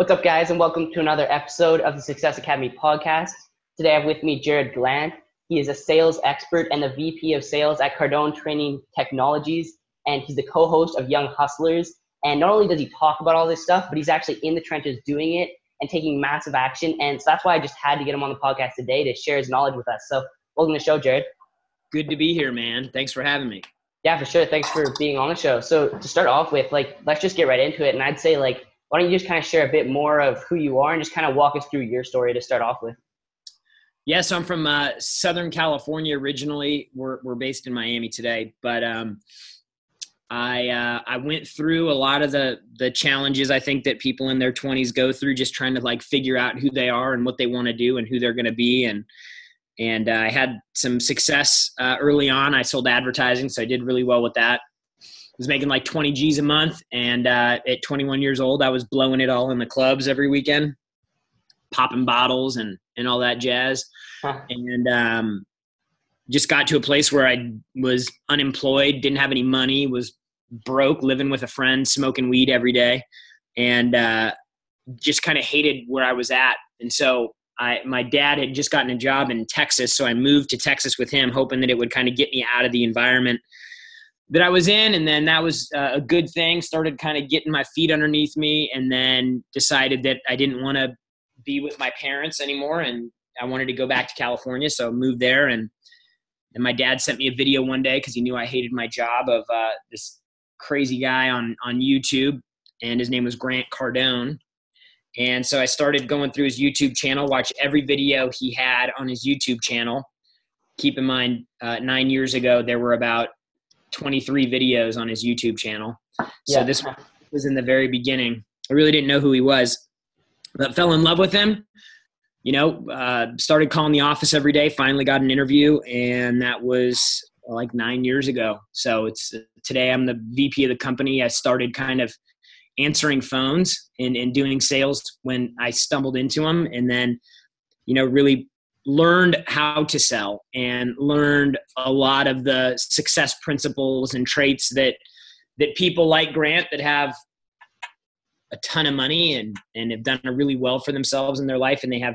What's up, guys, and welcome to another episode of the Success Academy podcast. Today I have with me Jarrod Glandt. He is a sales expert and the VP of sales at Cardone Training Technologies, and he's the co host of Young Hustlers. And not only does he talk about all this stuff, but he's actually in the trenches doing it and taking massive action. And so that's why I just had to get him on the podcast today to share his knowledge with us. So, welcome to the show, Jarrod. Good to be here, man. Thanks for having me. Yeah, for sure. Thanks for being on the show. So, to start off with, like, let's just get right into it. And I'd say, like, why don't you just kind of share a bit more of who you are and just kind of walk us through your story to start off with? Yeah, so I'm from uh, Southern California originally. We're, we're based in Miami today, but um, I uh, I went through a lot of the the challenges I think that people in their 20s go through, just trying to like figure out who they are and what they want to do and who they're going to be, and and uh, I had some success uh, early on. I sold advertising, so I did really well with that was making like 20 G's a month. And uh, at 21 years old, I was blowing it all in the clubs every weekend, popping bottles and, and all that jazz. Huh. And um, just got to a place where I was unemployed, didn't have any money, was broke, living with a friend, smoking weed every day, and uh, just kind of hated where I was at. And so I, my dad had just gotten a job in Texas, so I moved to Texas with him, hoping that it would kind of get me out of the environment that I was in, and then that was uh, a good thing. Started kind of getting my feet underneath me, and then decided that I didn't want to be with my parents anymore, and I wanted to go back to California, so moved there. And and my dad sent me a video one day because he knew I hated my job of uh, this crazy guy on on YouTube, and his name was Grant Cardone. And so I started going through his YouTube channel, watch every video he had on his YouTube channel. Keep in mind, uh, nine years ago, there were about 23 videos on his YouTube channel. So yeah. this was in the very beginning. I really didn't know who he was, but fell in love with him. You know, uh, started calling the office every day. Finally got an interview, and that was like nine years ago. So it's today I'm the VP of the company. I started kind of answering phones and, and doing sales when I stumbled into them, and then you know really learned how to sell and learned a lot of the success principles and traits that that people like Grant that have a ton of money and and have done really well for themselves in their life and they have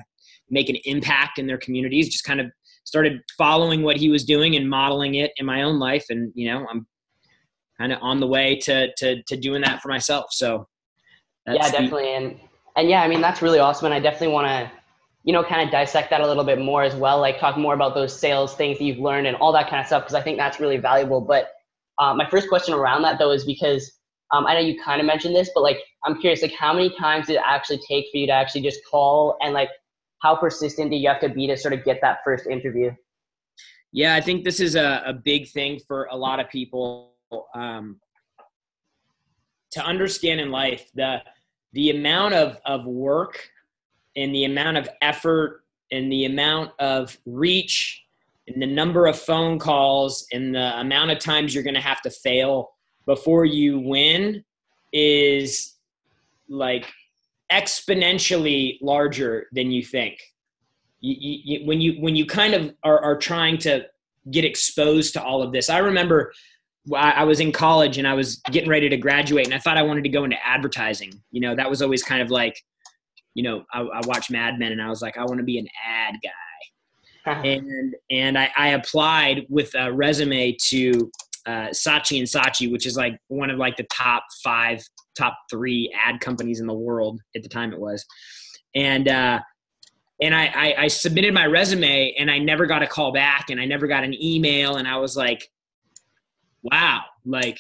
make an impact in their communities just kind of started following what he was doing and modeling it in my own life. And you know I'm kind of on the way to to to doing that for myself. So yeah definitely the, and and yeah I mean that's really awesome. And I definitely want to you know, kind of dissect that a little bit more as well, like talk more about those sales things that you've learned and all that kind of stuff, because I think that's really valuable. But uh, my first question around that though is because um, I know you kind of mentioned this, but like I'm curious, like how many times did it actually take for you to actually just call and like how persistent do you have to be to sort of get that first interview? Yeah, I think this is a, a big thing for a lot of people um, to understand in life. The the amount of, of work and the amount of effort and the amount of reach and the number of phone calls and the amount of times you're going to have to fail before you win is like exponentially larger than you think. You, you, when you when you kind of are, are trying to get exposed to all of this, I remember I was in college and I was getting ready to graduate, and I thought I wanted to go into advertising. You know, that was always kind of like you know, I, I watched Mad Men and I was like, I want to be an ad guy. and and I, I, applied with a resume to uh, Saatchi and Saatchi, which is like one of like the top five, top three ad companies in the world at the time it was. And uh, and I, I, I submitted my resume and I never got a call back and I never got an email and I was like, wow, like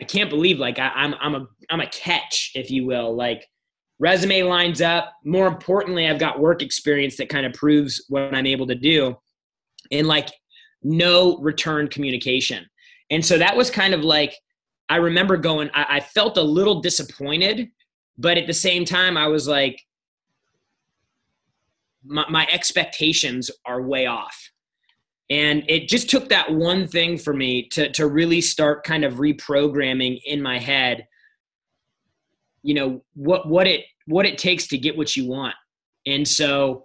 I can't believe like I, I'm I'm a I'm a catch, if you will. Like resume lines up. More importantly, I've got work experience that kind of proves what I'm able to do. And like no return communication. And so that was kind of like, I remember going, I, I felt a little disappointed, but at the same time, I was like, my, my expectations are way off. And it just took that one thing for me to, to really start kind of reprogramming in my head you know what what it what it takes to get what you want and so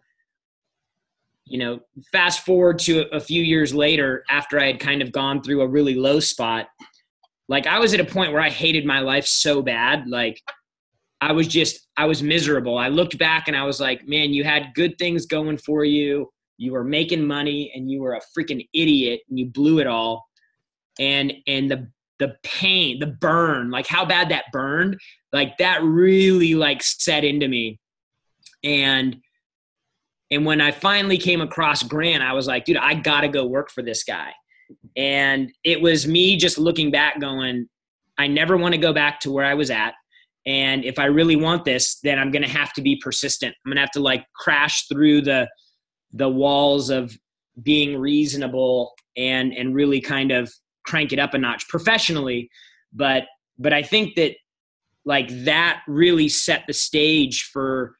you know fast forward to a, few years later after i had kind of gone through a really low spot like i was at a point where i hated my life so bad like I was just, I was miserable. I looked back and I was like, man, you had good things going for you. You were making money and you were a freaking idiot and you blew it all. And, and the, the pain, the burn, like how bad that burned, like that really like set into me. And, and when I finally came across Grant, I was like, dude, I gotta go work for this guy. And it was me just looking back, going, I never want to go back to where I was at. And if I really want this, then I'm gonna have to be persistent. I'm gonna have to like crash through the the walls of being reasonable and and really kind of crank it up a notch professionally. But but I think that like that really set the stage for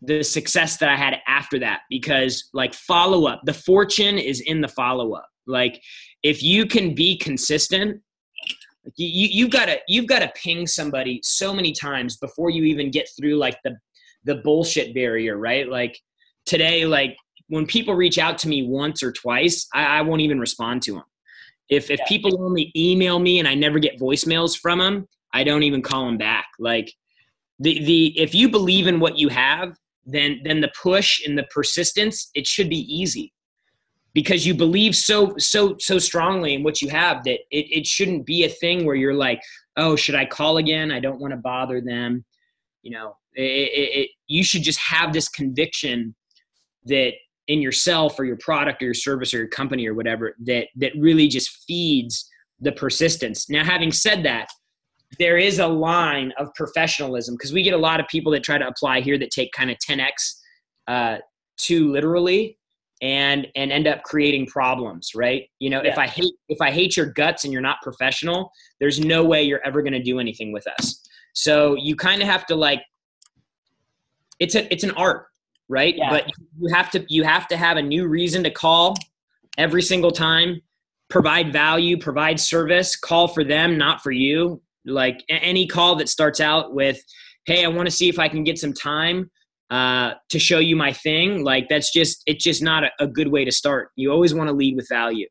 the success that I had after that because like follow up, the fortune is in the follow up. Like if you can be consistent, you you gotta you've gotta ping somebody so many times before you even get through like the the bullshit barrier, right? Like today, like when people reach out to me once or twice, I, I won't even respond to them. If if yeah. people only email me and I never get voicemails from them, I don't even call them back. Like the the if you believe in what you have, then then the push and the persistence it should be easy because you believe so so so strongly in what you have that it, it shouldn't be a thing where you're like oh should i call again i don't want to bother them you know it, it, it, you should just have this conviction that in yourself or your product or your service or your company or whatever that that really just feeds the persistence. Now having said that there is a line of professionalism because we get a lot of people that try to apply here that take kind of 10x uh, too literally and and end up creating problems right? You know yeah. if i hate if i hate your guts and you're not professional there's no way you're ever going to do anything with us. So you kind of have to like it's a it's an art right yeah. but you have to you have to have a new reason to call every single time provide value provide service call for them not for you like any call that starts out with, "Hey, I want to see if I can get some time uh, to show you my thing," like that's just it's just not a, a good way to start. You always want to lead with value,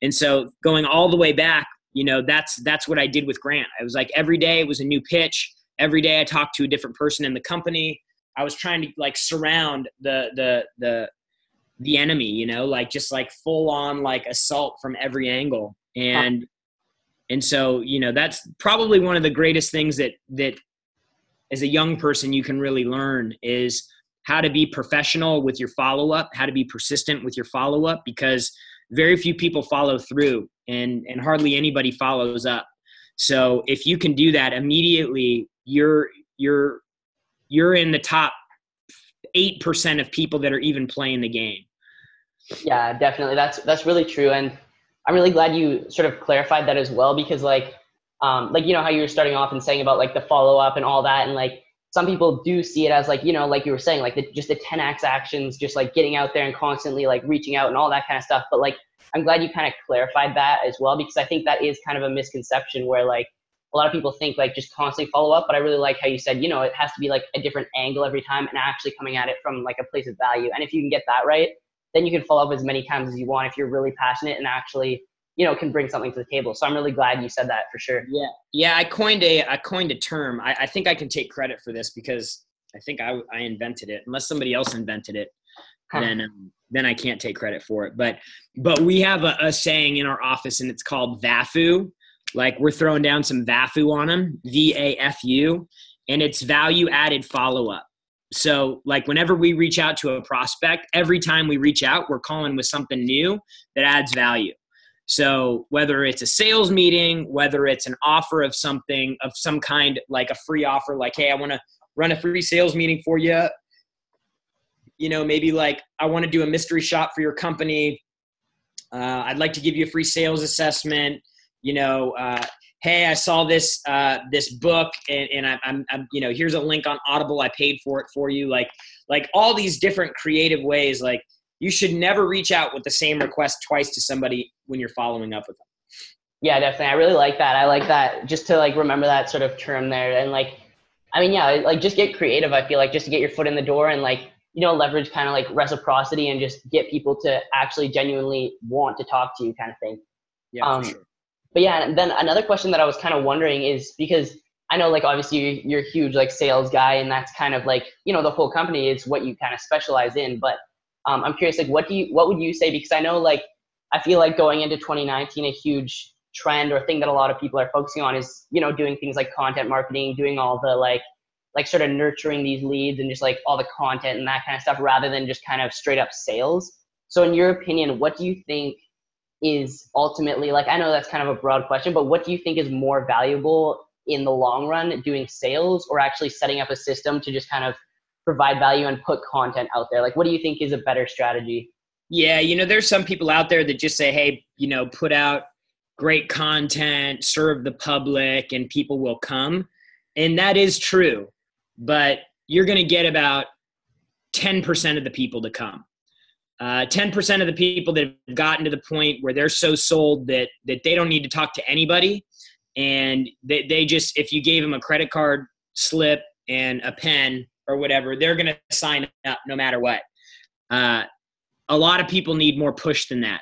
and so going all the way back, you know, that's that's what I did with Grant. I was like every day it was a new pitch. Every day I talked to a different person in the company. I was trying to like surround the the the the enemy, you know, like just like full on like assault from every angle. And and so, you know, that's probably one of the greatest things that that as a young person you can really learn is how to be professional with your follow up, how to be persistent with your follow up because very few people follow through and and hardly anybody follows up. So, if you can do that immediately, you're you're you're in the top 8% of people that are even playing the game. Yeah, definitely. That's that's really true and I'm really glad you sort of clarified that as well because like um, like you know how you were starting off and saying about like the follow up and all that and like some people do see it as like you know like you were saying like the, just the 10x actions just like getting out there and constantly like reaching out and all that kind of stuff but like i'm glad you kind of clarified that as well because i think that is kind of a misconception where like a lot of people think like just constantly follow up but i really like how you said you know it has to be like a different angle every time and actually coming at it from like a place of value. And if you can get that right then you can follow up as many times as you want if you're really passionate and actually you know can bring something to the table. So i'm really glad you said that for sure. Yeah. Yeah i coined a i coined a term. I, I think i can take credit for this because i think i, I invented it. Unless somebody else invented it huh. then um, then i can't take credit for it. But but we have a, a saying in our office and it's called vafu like we're throwing down some vafu on them v-a-f-u and it's value added follow-up so, like, whenever we reach out to a prospect, every time we reach out, we're calling with something new that adds value. So, whether it's a sales meeting, whether it's an offer of something of some kind, like a free offer, like, hey, I want to run a free sales meeting for you. You know, maybe like, I want to do a mystery shop for your company. Uh, I'd like to give you a free sales assessment. You know, uh, hey, I saw this uh, this book, and, and I, I'm, I'm, you know, here's a link on Audible. I paid for it for you. Like, like all these different creative ways. Like, you should never reach out with the same request twice to somebody when you're following up with them. Yeah, definitely. I really like that. I like that. Just to like remember that sort of term there, and like, I mean, yeah, like just get creative. I feel like just to get your foot in the door and like you know leverage kind of like reciprocity and just get people to actually genuinely want to talk to you, kind of thing. Yeah, um, sure but yeah, and then another question that I was kind of wondering is because I know like obviously you're, a huge like sales guy and that's kind of like, you know, the whole company is what you kind of specialize in. But um, I'm curious, like what do you, what would you say? Because I know like, I feel like going into 2019, a huge trend or thing that a lot of people are focusing on is, you know, doing things like content marketing, doing all the like, like sort of nurturing these leads and just like all the content and that kind of stuff rather than just kind of straight up sales. So in your opinion, what do you think is ultimately like I know that's kind of a broad question, but what do you think is more valuable in the long run, doing sales or actually setting up a system to just kind of provide value and put content out there? Like what do you think is a better strategy? Yeah, you know, there's some people out there that just say, "Hey, you know, put out great content, serve the public and people will come." And that is true. But you're going to get about 10% of the people to come. Uh, 10% of the people that have gotten to the point where they're so sold that that they don't need to talk to anybody. And they, they just if you gave them a credit card slip and a pen or whatever they're going to sign up no matter what. Uh, a lot of people need more push than that.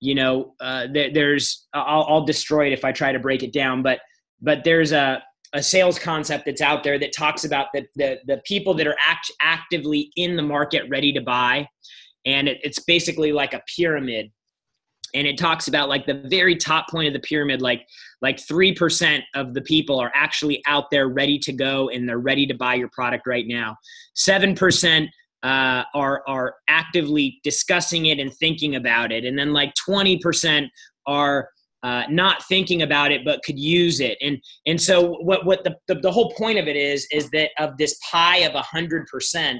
You know uh, there, there's I'll, I'll destroy it if i try to break it down but but there's a a sales concept that's out there that talks about the, the, the people that are act, actively in the market ready to buy and it, it's basically like a pyramid. And it talks about like the very top point of the pyramid like like 3% of the people are actually out there ready to go and they're ready to buy your product right now. 7% uh, are are actively discussing it and thinking about it. And then like 20% are uh, not thinking about it but could use it. And and so what what the, the, the whole point of it is is that of this pie of 100%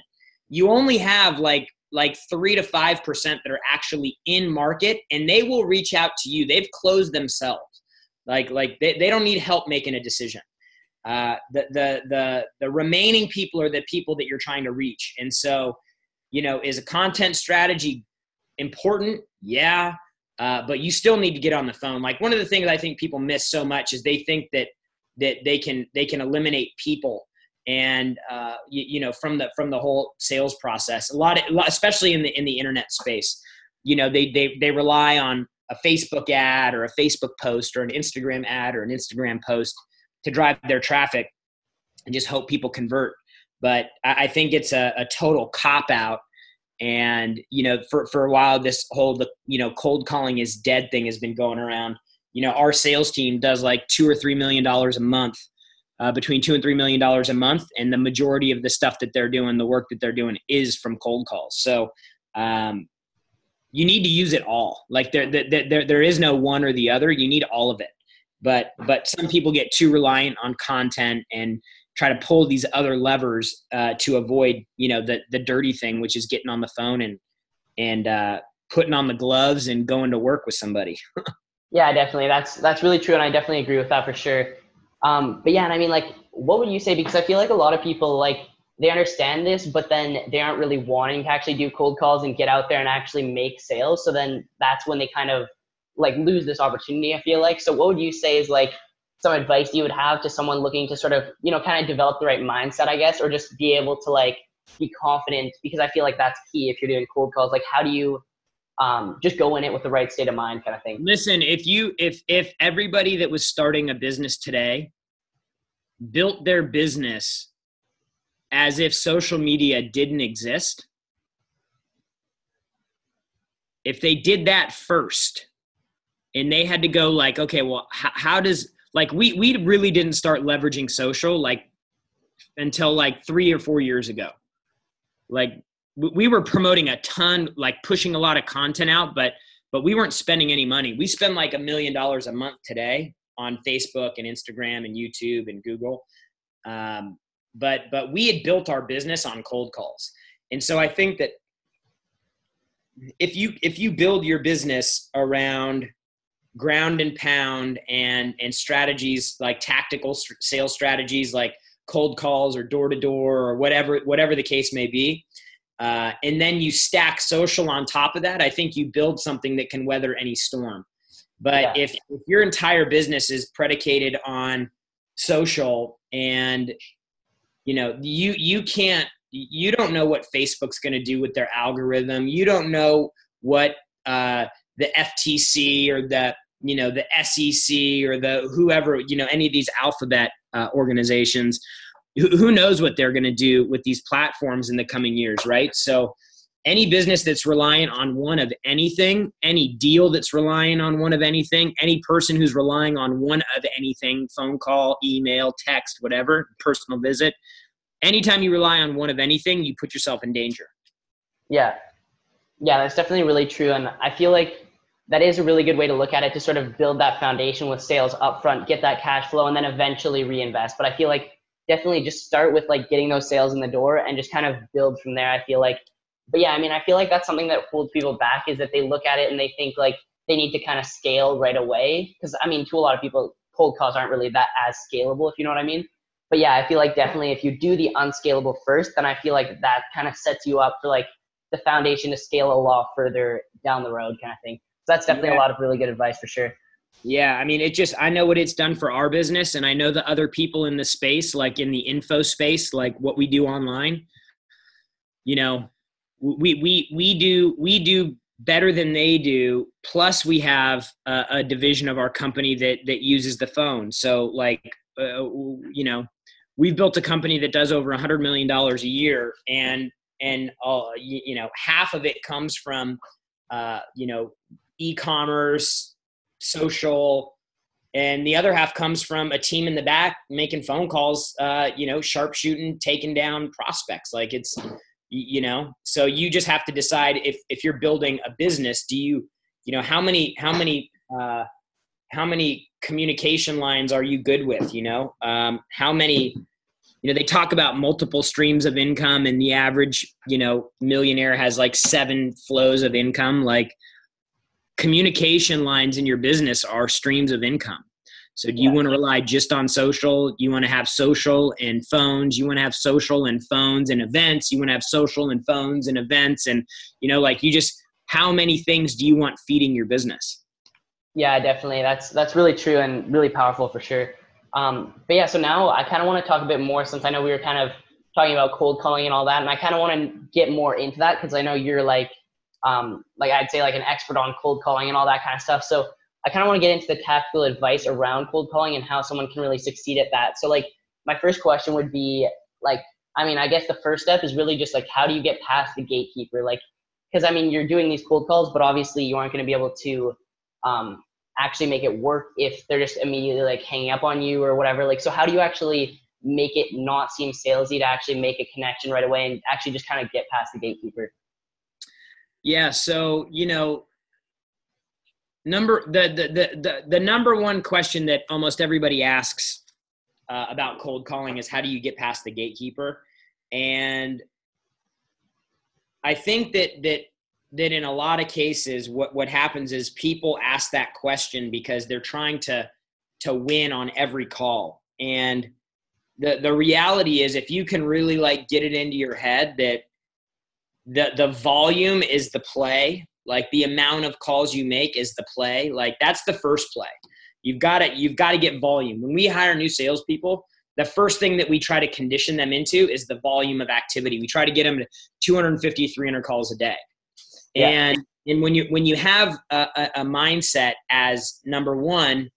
you only have like like three to five percent that are actually in market and they will reach out to you. They've closed themselves. Like like they, they don't need help making a decision. Uh, the, the the the remaining people are the people that you're trying to reach. And so you know is a content strategy important? Yeah. Uh, but you still need to get on the phone. Like one of the things i think people miss so much is they think that that they can they can eliminate people and uh, you, you, know from the from the whole sales process a lot of especially in the in the internet space you know they they they rely on a facebook ad or a facebook post or an instagram ad or an instagram post to drive their traffic and just hope people convert. But i, I think it's a, a total cop out and you know for, for a while this whole the you know cold calling is dead thing has been going around. You know our sales team does like two or three million dollars a month uh, between two and three million dollars a month, and the majority of the stuff that they're doing, the work that they're doing, is from cold calls. So um, you need to use it all. Like there, there, there, there is no one or the other. You need all of it. But but some people get too reliant on content and try to pull these other levers uh, to avoid you know the the dirty thing, which is getting on the phone and and uh, putting on the gloves and going to work with somebody. yeah, definitely. That's that's really true, and I definitely agree with that for sure. Um, but yeah, and I mean, like, what would you say? Because I feel like a lot of people like they understand this, but then they aren't really wanting to actually do cold calls and get out there and actually make sales. So then that's when they kind of like lose this opportunity. I feel like. So what would you say is like some advice you would have to someone looking to sort of you know kind of develop the right mindset, I guess, or just be able to like be confident? Because I feel like that's key if you're doing cold calls. Like, how do you um, just go in it with the right state of mind kind of thing. Listen if you if if everybody that was starting a business today built their business as if social media didn't exist if they did that first and they had to go like okay well how, how does like we we really didn't start leveraging social like until like three or four years ago. Like we were promoting a ton, like pushing a lot of content out, but but we weren't spending any money. We spend like a million dollars a month today on Facebook and Instagram and YouTube and Google. Um, but but we had built our business on cold calls, and so I think that if you if you build your business around ground and pound and and strategies like tactical sales strategies like cold calls or door to door or whatever whatever the case may be uh, and then you stack social on top of that, I think you build something that can weather any storm. But yeah. if, if your entire business is predicated on social and you know you you can't you don't know what facebook's going to do with their algorithm you don't know what uh, the ftc or the you know the sec or the whoever you know any of these alphabet uh, organizations who, knows what they're going to do with these platforms in the coming years right so any business that's reliant on one of anything, any deal that's relying on one of anything, any person who's relying on one of anything, phone call, email, text, whatever, personal visit, anytime you rely on one of anything, you put yourself in danger. Yeah. Yeah, that's definitely really true. And I feel like that is a really good way to look at it to sort of build that foundation with sales upfront, get that cash flow, and then eventually reinvest. But I feel like definitely just start with like getting those sales in the door and just kind of build from there. I feel like but yeah, I mean, I feel like that's something that holds people back is that they look at it and they think like they need to kind of scale right away. Because I mean, to a lot of people, cold calls aren't really that as scalable, if you know what I mean. But yeah, I feel like definitely if you do the unscalable first, then I feel like that kind of sets you up for like the foundation to scale a lot further down the road, kind of thing. So that's definitely yeah. a lot of really good advice for sure. Yeah, I mean, it just, I know what it's done for our business, and I know the other people in the space, like in the info space, like what we do online. You know, we we we do we do better than they do plus we have a, a, division of our company that that uses the phone so like uh, you know we've built a company that does over a hundred million dollars a year and and you, you, know half of it comes from uh, you know e-commerce social and the other half comes from a team in the back making phone calls uh, you know sharpshooting taking down prospects. Like it's you know so you just have to decide if if you're building a business do you you know how many how many uh, how many communication lines are you good with you know? Um, how many you know they talk about multiple streams of income and the average you know millionaire has like seven flows of income. Like communication lines in your business are streams of income so do you yeah. want to rely just on social? You want to have social and phones. You want to have social and phones and events. You want to have social and phones and events. And, you know, like you just, how many things do you want feeding your business? Yeah, definitely. That's, that's really true and really powerful for sure. Um, but yeah, so now I kind of want to talk a bit more since I know we were kind of talking about cold calling and all that. And I kind of want to get more into that because I know you're like, um, like I'd say like an expert on cold calling and all that kind of stuff. So I kind of want to get into the tactical advice around cold calling and how someone can really succeed at that. So like my first question would be like, I mean, I guess the first step is really just like, how do you get past the gatekeeper? Like, because I mean, you're doing these cold calls, but obviously you aren't going to be able to um, actually make it work if they're just immediately like hanging up on you or whatever. Like, so how do you actually make it not seem salesy to actually make a connection right away and actually just kind of get past the gatekeeper? Yeah. So, you know, number the, the the the the number one question that almost everybody asks uh, about cold calling is how do you get past the gatekeeper and i think that that that in a lot of cases what what happens is people ask that question because they're trying to to win on every call and the the reality is if you can really like get it into your head that the the volume is the play like the amount of calls you make is the play. Like that's the first play. You've got to you've got to get volume. When we hire new salespeople, the first thing that we try to condition them into is the volume of activity. We try to get them to 250, 300 calls a day. Yeah. And and when you when you have a, a mindset as number one,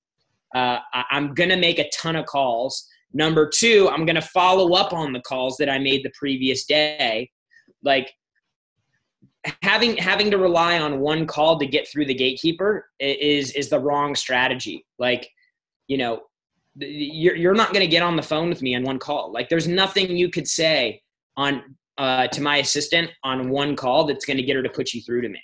uh, I'm gonna make a ton of calls. Number two, I'm gonna follow up on the calls that I made the previous day. Like having having to rely on one call to get through the gatekeeper is is the wrong strategy. Like, you know, you're you're not going to get on the phone with me on one call. Like, there's nothing you could say on uh, to my assistant on one call that's going to get her to put you through to me.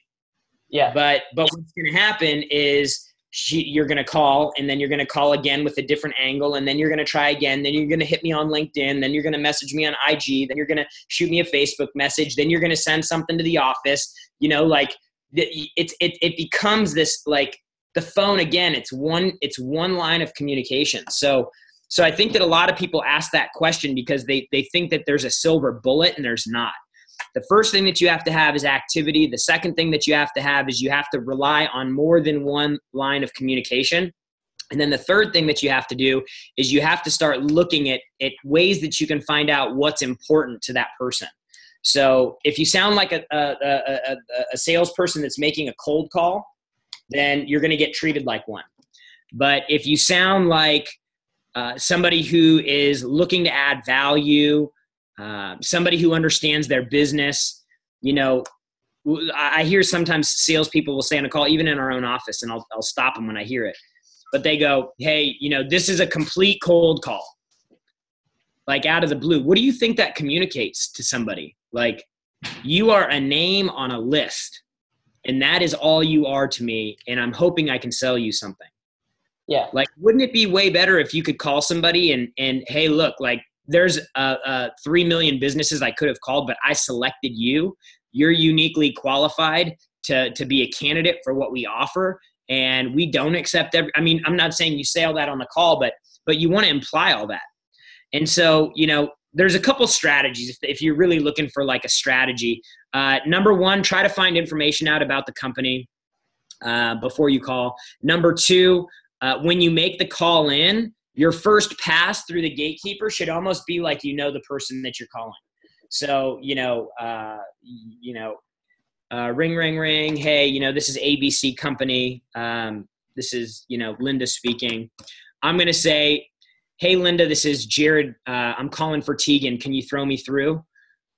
Yeah. But but what's going to happen is she, you're going to call and then you're going to call again with a different angle and then you're going to try again then you're going to hit me on linkedin then you're going to message me on ig then you're going to shoot me a facebook message then you're going to send something to the office. You know like it's it, it becomes this like the phone again it's one it's one line of communication. So so i think that a lot of people ask that question because they they think that there's a silver bullet and there's not the first thing that you have to have is activity. The second thing that you have to have is you have to rely on more than one line of communication. And then the third thing that you have to do is you have to start looking at, at ways that you can find out what's important to that person. So if you sound like a, a, a, a salesperson that's making a cold call, then you're going to get treated like one. But if you sound like uh, somebody who is looking to add value, uh, somebody who understands their business. You know, I hear sometimes salespeople will say on a call, even in our own office, and I'll, I'll stop them when I hear it. But they go, hey, you know, this is a complete cold call, like out of the blue. What do you think that communicates to somebody? Like, you are a name on a list, and that is all you are to me, and I'm hoping I can sell you something. Yeah. Like, wouldn't it be way better if you could call somebody and, and hey, look, like, there's uh, uh, 3 million businesses I could have called, but I selected you. You're uniquely qualified to to be a candidate for what we offer and we don't accept every i mean i'm not saying you say all that on the call but but you want to imply all that. And so you know there's a couple strategies if, if you're really looking for like a strategy. Uh, number one try to find information out about the company uh, before you call. Number two uh, when you make the call in your first pass through the gatekeeper should almost be like you know the person that you're calling so you know, uh, you know, uh, ring, ring, ring. Hey, you know, this is ABC Company. Um, this is you know Linda speaking. I'm gonna say, hey Linda, this is Jarrod. Uh, I'm calling for Tegan. Can you throw me through?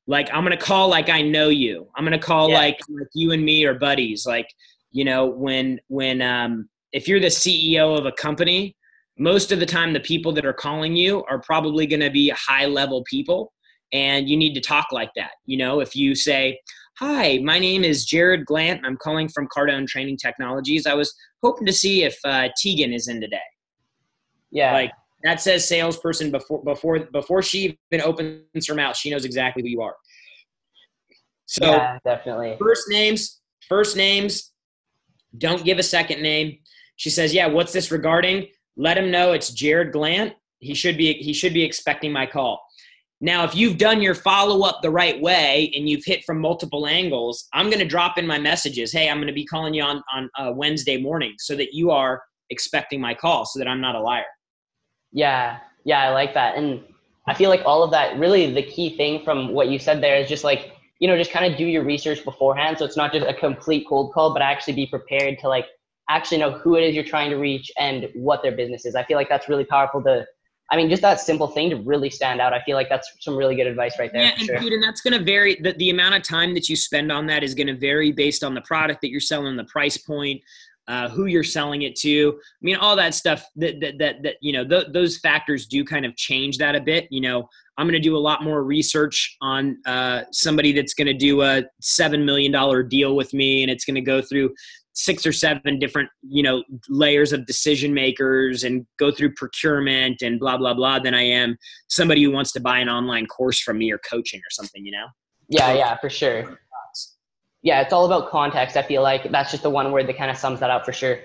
Like I'm gonna call like I know you. I'm gonna call yeah. like, like you and me are buddies. Like you know when when um, if you're the CEO of a company, most of the time the people that are calling you are probably going to be high level people and you need to talk like that. You know, if you say, Hi, my name is Jarrod Glandt. I'm calling from Cardone Training Technologies. I was hoping to see if uh, Tegan is in today. Yeah. Like that says salesperson before before before she even opens her mouth, she knows exactly who you are. So yeah, definitely. First names, first names. Don't give a second name. She says, "Yeah, what's this regarding?" Let him know it's Jarrod Glandt. He should be he should be expecting my call. Now, if you've done your follow up the right way and you've hit from multiple angles, I'm going to drop in my messages. Hey, I'm going to be calling you on on uh, Wednesday morning so that you are expecting my call, so that I'm not a liar. Yeah, yeah, I like that, and I feel like all of that. Really, the key thing from what you said there is just like you know, just kind of do your research beforehand. So it's not just a complete cold call, but actually be prepared to like actually know who it is you're trying to reach and what their business is. I feel like that's really powerful to I mean, just that simple thing to really stand out. I feel like that's some really good advice right there. Yeah, and sure. dude, and that's going to vary. The, the amount of time that you spend on that is going to vary based on the product that you're selling, the price point, uh, who you're selling it to. I mean, all that stuff. That that that, that you know, th- those factors do kind of change that a bit. You know, I'm going to do a lot more research on uh, somebody that's going to do a seven million dollar deal with me, and it's going to go through six or seven different you know layers of decision makers and go through procurement and blah blah blah than i am somebody who wants to buy an online course from me or coaching or something you know? Yeah yeah for sure. Yeah it's all about context i feel like. That's just the one word that kind of sums that up for sure.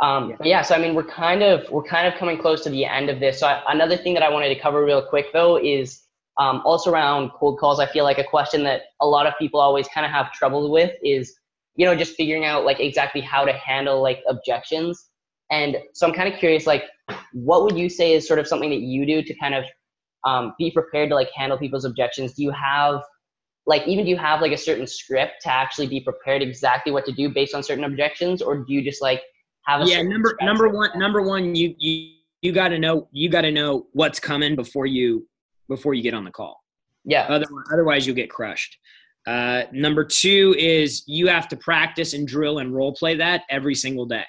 Um, but yeah so i mean we're kind of we're kind of coming close to the end of this. So I, another thing that i wanted to cover real quick though is um, also around cold calls. I feel like a question that a lot of people always kind of have trouble with is you know, just figuring out like exactly how to handle like objections. And so I'm kind of curious, like, what would you say is sort of something that you do to kind of um, be prepared to like handle people's objections? Do you have like even do you have like a certain script to actually be prepared exactly what to do based on certain objections, or do you just like have a yeah number number one number one you you you got to know you got to know what's coming before you before you get on the call. Yeah. Otherwise, otherwise you'll get crushed. Uh, number two is you have to practice and drill and role play that every single day.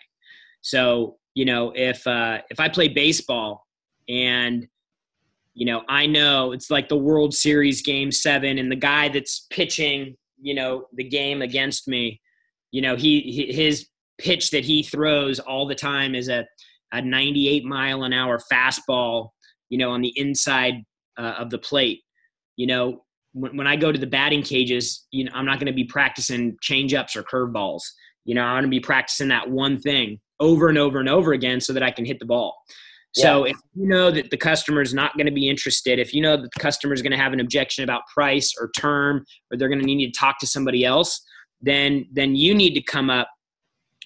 So you know if uh, if I play baseball and you know I know it's like the World Series Game Seven, and the guy that's pitching, you know, the game against me, you know, he, his pitch that he throws all the time is a a 98 mile an hour fastball, you know, on the inside uh, of the plate. You know, when, when I go to the batting cages, you know, I'm not going to be practicing change ups or curveballs. You know, I'm going to be practicing that one thing over and over and over again so that I can hit the ball. So yeah. if you know that the customer is not going to be interested, if you know that the customer is going to have an objection about price or term, or they're going to need to talk to somebody else, then then you need to come up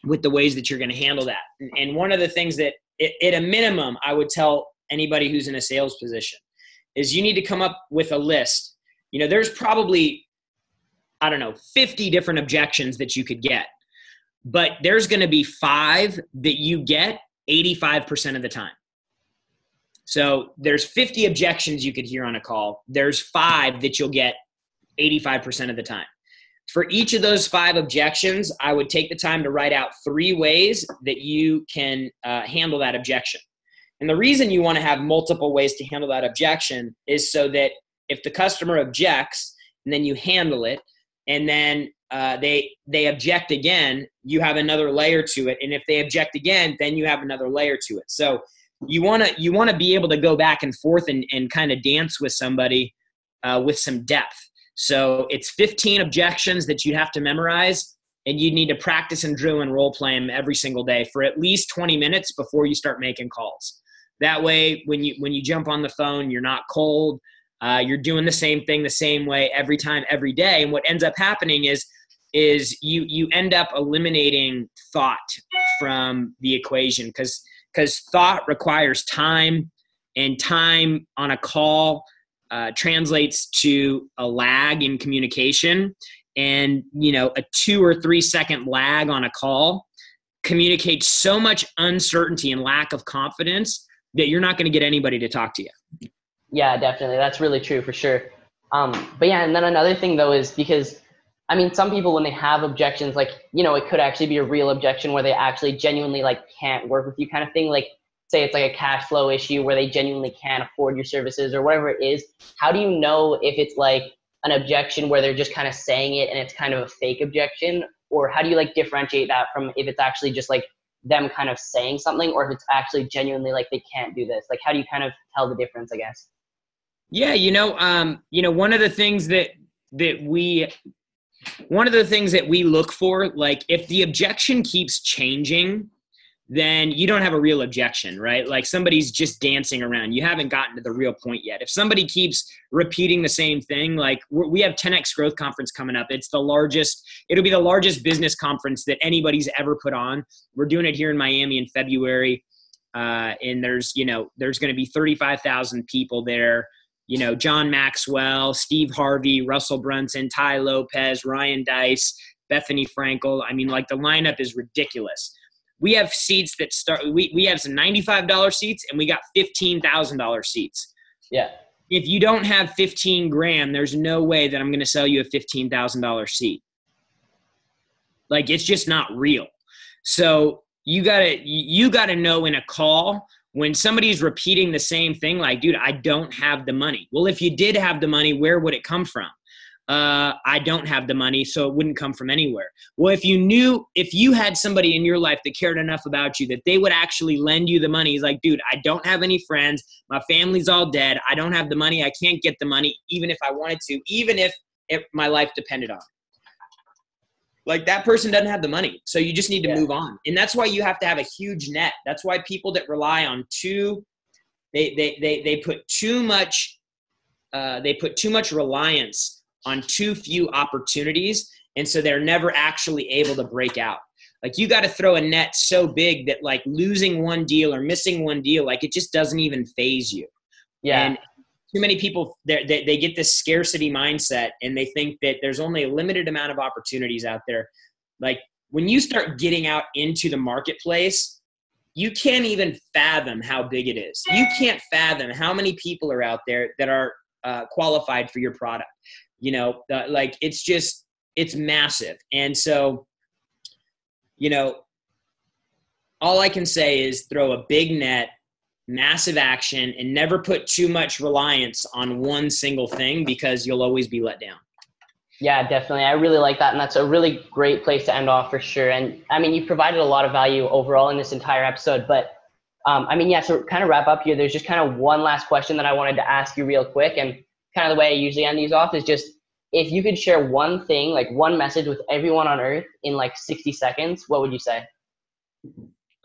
with the ways that you're going to handle that. And one of the things that, at a minimum, I would tell anybody who's in a sales position is you need to come up with a list you know there's probably i don't know 50 different objections that you could get but there's going to be five that you get 85% of the time So there's 50 objections you could hear on a call. There's five that you'll get 85% of the time. For each of those five objections, I would take the time to write out three ways that you can uh, handle that objection. And the reason you want to have multiple ways to handle that objection is so that if the customer objects and then you handle it, and then uh, they they object again, you have another layer to it. And if they object again, then you have another layer to it. So you want to you want to be able to go back and forth and, and kind of dance with somebody uh, with some depth. So it's 15 objections that you have to memorize, and you need to practice and drill and role play them every single day for at least 20 minutes before you start making calls. That way, when you when you jump on the phone, you're not cold. Uh, you're doing the same thing the same way every time, every day. And what ends up happening is is you you end up eliminating thought from the equation because because thought requires time and time on a call uh, translates to a lag in communication and you know a two or three second lag on a call communicates so much uncertainty and lack of confidence that you're not going to get anybody to talk to you. Yeah, definitely. That's really true for sure. Um, but yeah, and then another thing though is because I mean, some people when they have objections, like you know, it could actually be a real objection where they actually genuinely like can't work with you, kind of thing. Like say it's like a cash flow issue where they genuinely can't afford your services or whatever it is. How do you know if it's like an objection where they're just kind of saying it and it's kind of a fake objection, or how do you like differentiate that from if it's actually just like them kind of saying something or if it's actually genuinely like they can't do this like how do you kind of tell the difference i guess yeah you know um you know one of the things that that we one of the things that we look for like if the objection keeps changing then you don't have a real objection, right? Like somebody's just dancing around. You haven't gotten to the real point yet. If somebody keeps repeating the same thing, like we have 10x Growth Conference coming up. It's the largest, it'll be the largest business conference that anybody's ever put on. We're doing it here in Miami in February. Uh, and there's, you know, there's going to be 35,000 people there. You know, John Maxwell, Steve Harvey, Russell Brunson, Tai Lopez, Ryan Deiss, Bethenny Frankel. I mean, like the lineup is ridiculous we have seats that start we, we have some $95 seats and we got $15,000 seats. Yeah. If you don't have 15 grand, there's no way that I'm going to sell you a $15,000 seat. Like it's just not real. So you got to you got to know in a call when somebody's repeating the same thing like dude, I don't have the money. Well, if you did have the money, where would it come from? uh, I don't have the money, so it wouldn't come from anywhere. Well, if you knew, if you had somebody in your life that cared enough about you that they would actually lend you the money, he's like, dude, I don't have any friends. My family's all dead. I don't have the money. I can't get the money, even if I wanted to, even if it, my life depended on it. Like that person doesn't have the money. So you just need to yeah. move on. And that's why you have to have a huge net. That's why people that rely on too, they, they, they, they put too much, uh, they put too much reliance on too few opportunities. And so they're never actually able to break out. Like you got to throw a net so big that like losing one deal or missing one deal, like it just doesn't even phase you. Yeah. And too many people they, they get this scarcity mindset and they think that there's only a limited amount of opportunities out there. Like when you start getting out into the marketplace, you can't even fathom how big it is. You can't fathom how many people are out there that are uh, qualified for your product you know uh, like it's just it's massive and so you know all i can say is throw a big net massive action and never put too much reliance on one single thing because you'll always be let down. Yeah definitely. I really like that and that's a really great place to end off for sure. And i mean you provided a lot of value overall in this entire episode but um, i mean yeah so kind of wrap up here there's just kind of one last question that i wanted to ask you real quick and kind of the way I usually end these off is just if you could share one thing, like one message with everyone on earth in like 60 seconds, what would you say?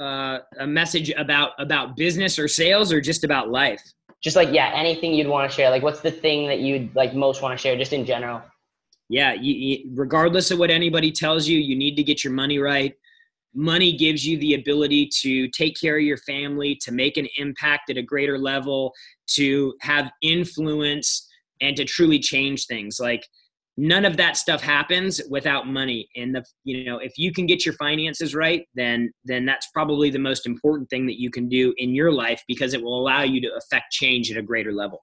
Uh, a message about about business or sales or just about life? Just like yeah, anything you'd want to share. Like what's the thing that you'd like most want to share just in general? Yeah, you, you, regardless of what anybody tells you, you need to get your money right. Money gives you the ability to take care of your family, to make an impact at a greater level, to have influence and to truly change things like none of that stuff happens without money. And the you know if you can get your finances right then then that's probably the most important thing that you can do in your life because it will allow you to affect change at a greater level.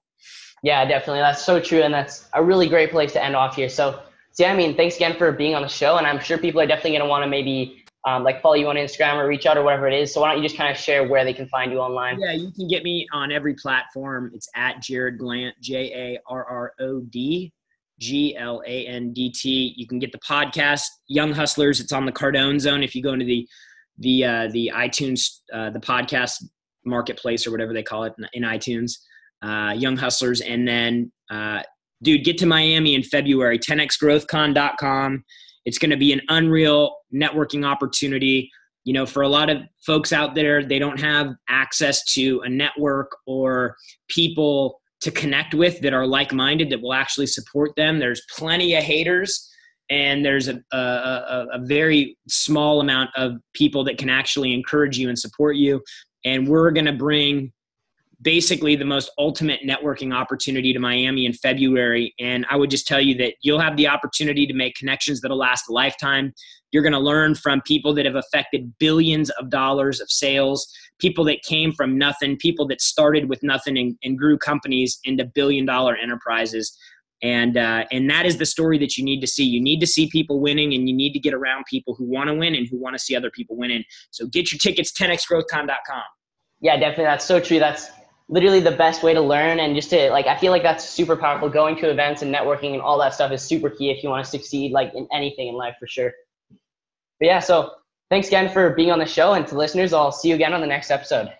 Yeah definitely. That's so true and that's a really great place to end off here. So, so yeah i mean thanks again for being on the show and i'm sure people are definitely going to want to maybe um, like follow you on instagram or reach out or whatever it is. So why don't you just kind of share where they can find you online? Yeah you can get me on every platform. It's at jarrod Glandt, j-a-r-r-o-d G L A N D T. You can get the podcast Young Hustlers. It's on the Cardone Zone. If you go into the the uh, the iTunes uh, the podcast marketplace or whatever they call it in, in iTunes, uh, Young Hustlers, and then uh, dude, get to Miami in February. 10xgrowthcon.com. It's going to be an unreal networking opportunity. You know, for a lot of folks out there, they don't have access to a network or people to connect with that are like-minded that will actually support them. There's plenty of haters and there's a, a, a, very small amount of people that can actually encourage you and support you. And we're going to bring basically the most ultimate networking opportunity to miami in february and i would just tell you that you'll have the opportunity to make connections that'll last a lifetime you're going to learn from people that have affected billions of dollars of sales, people that came from nothing, people that started with nothing and, and grew companies into billion dollar enterprises. And uh, and that is the story that you need to see. You need to see people winning, and you need to get around people who want to win and who want to see other people winning. So get your tickets 10xgrowthcon.com. Yeah, definitely. That's so true. That's literally the best way to learn and just to like i feel like that's super powerful going to events and networking and all that stuff is super key if you want to succeed like in anything in life for sure but yeah, so thanks again for being on the show. And to listeners, I'll see you again on the next episode.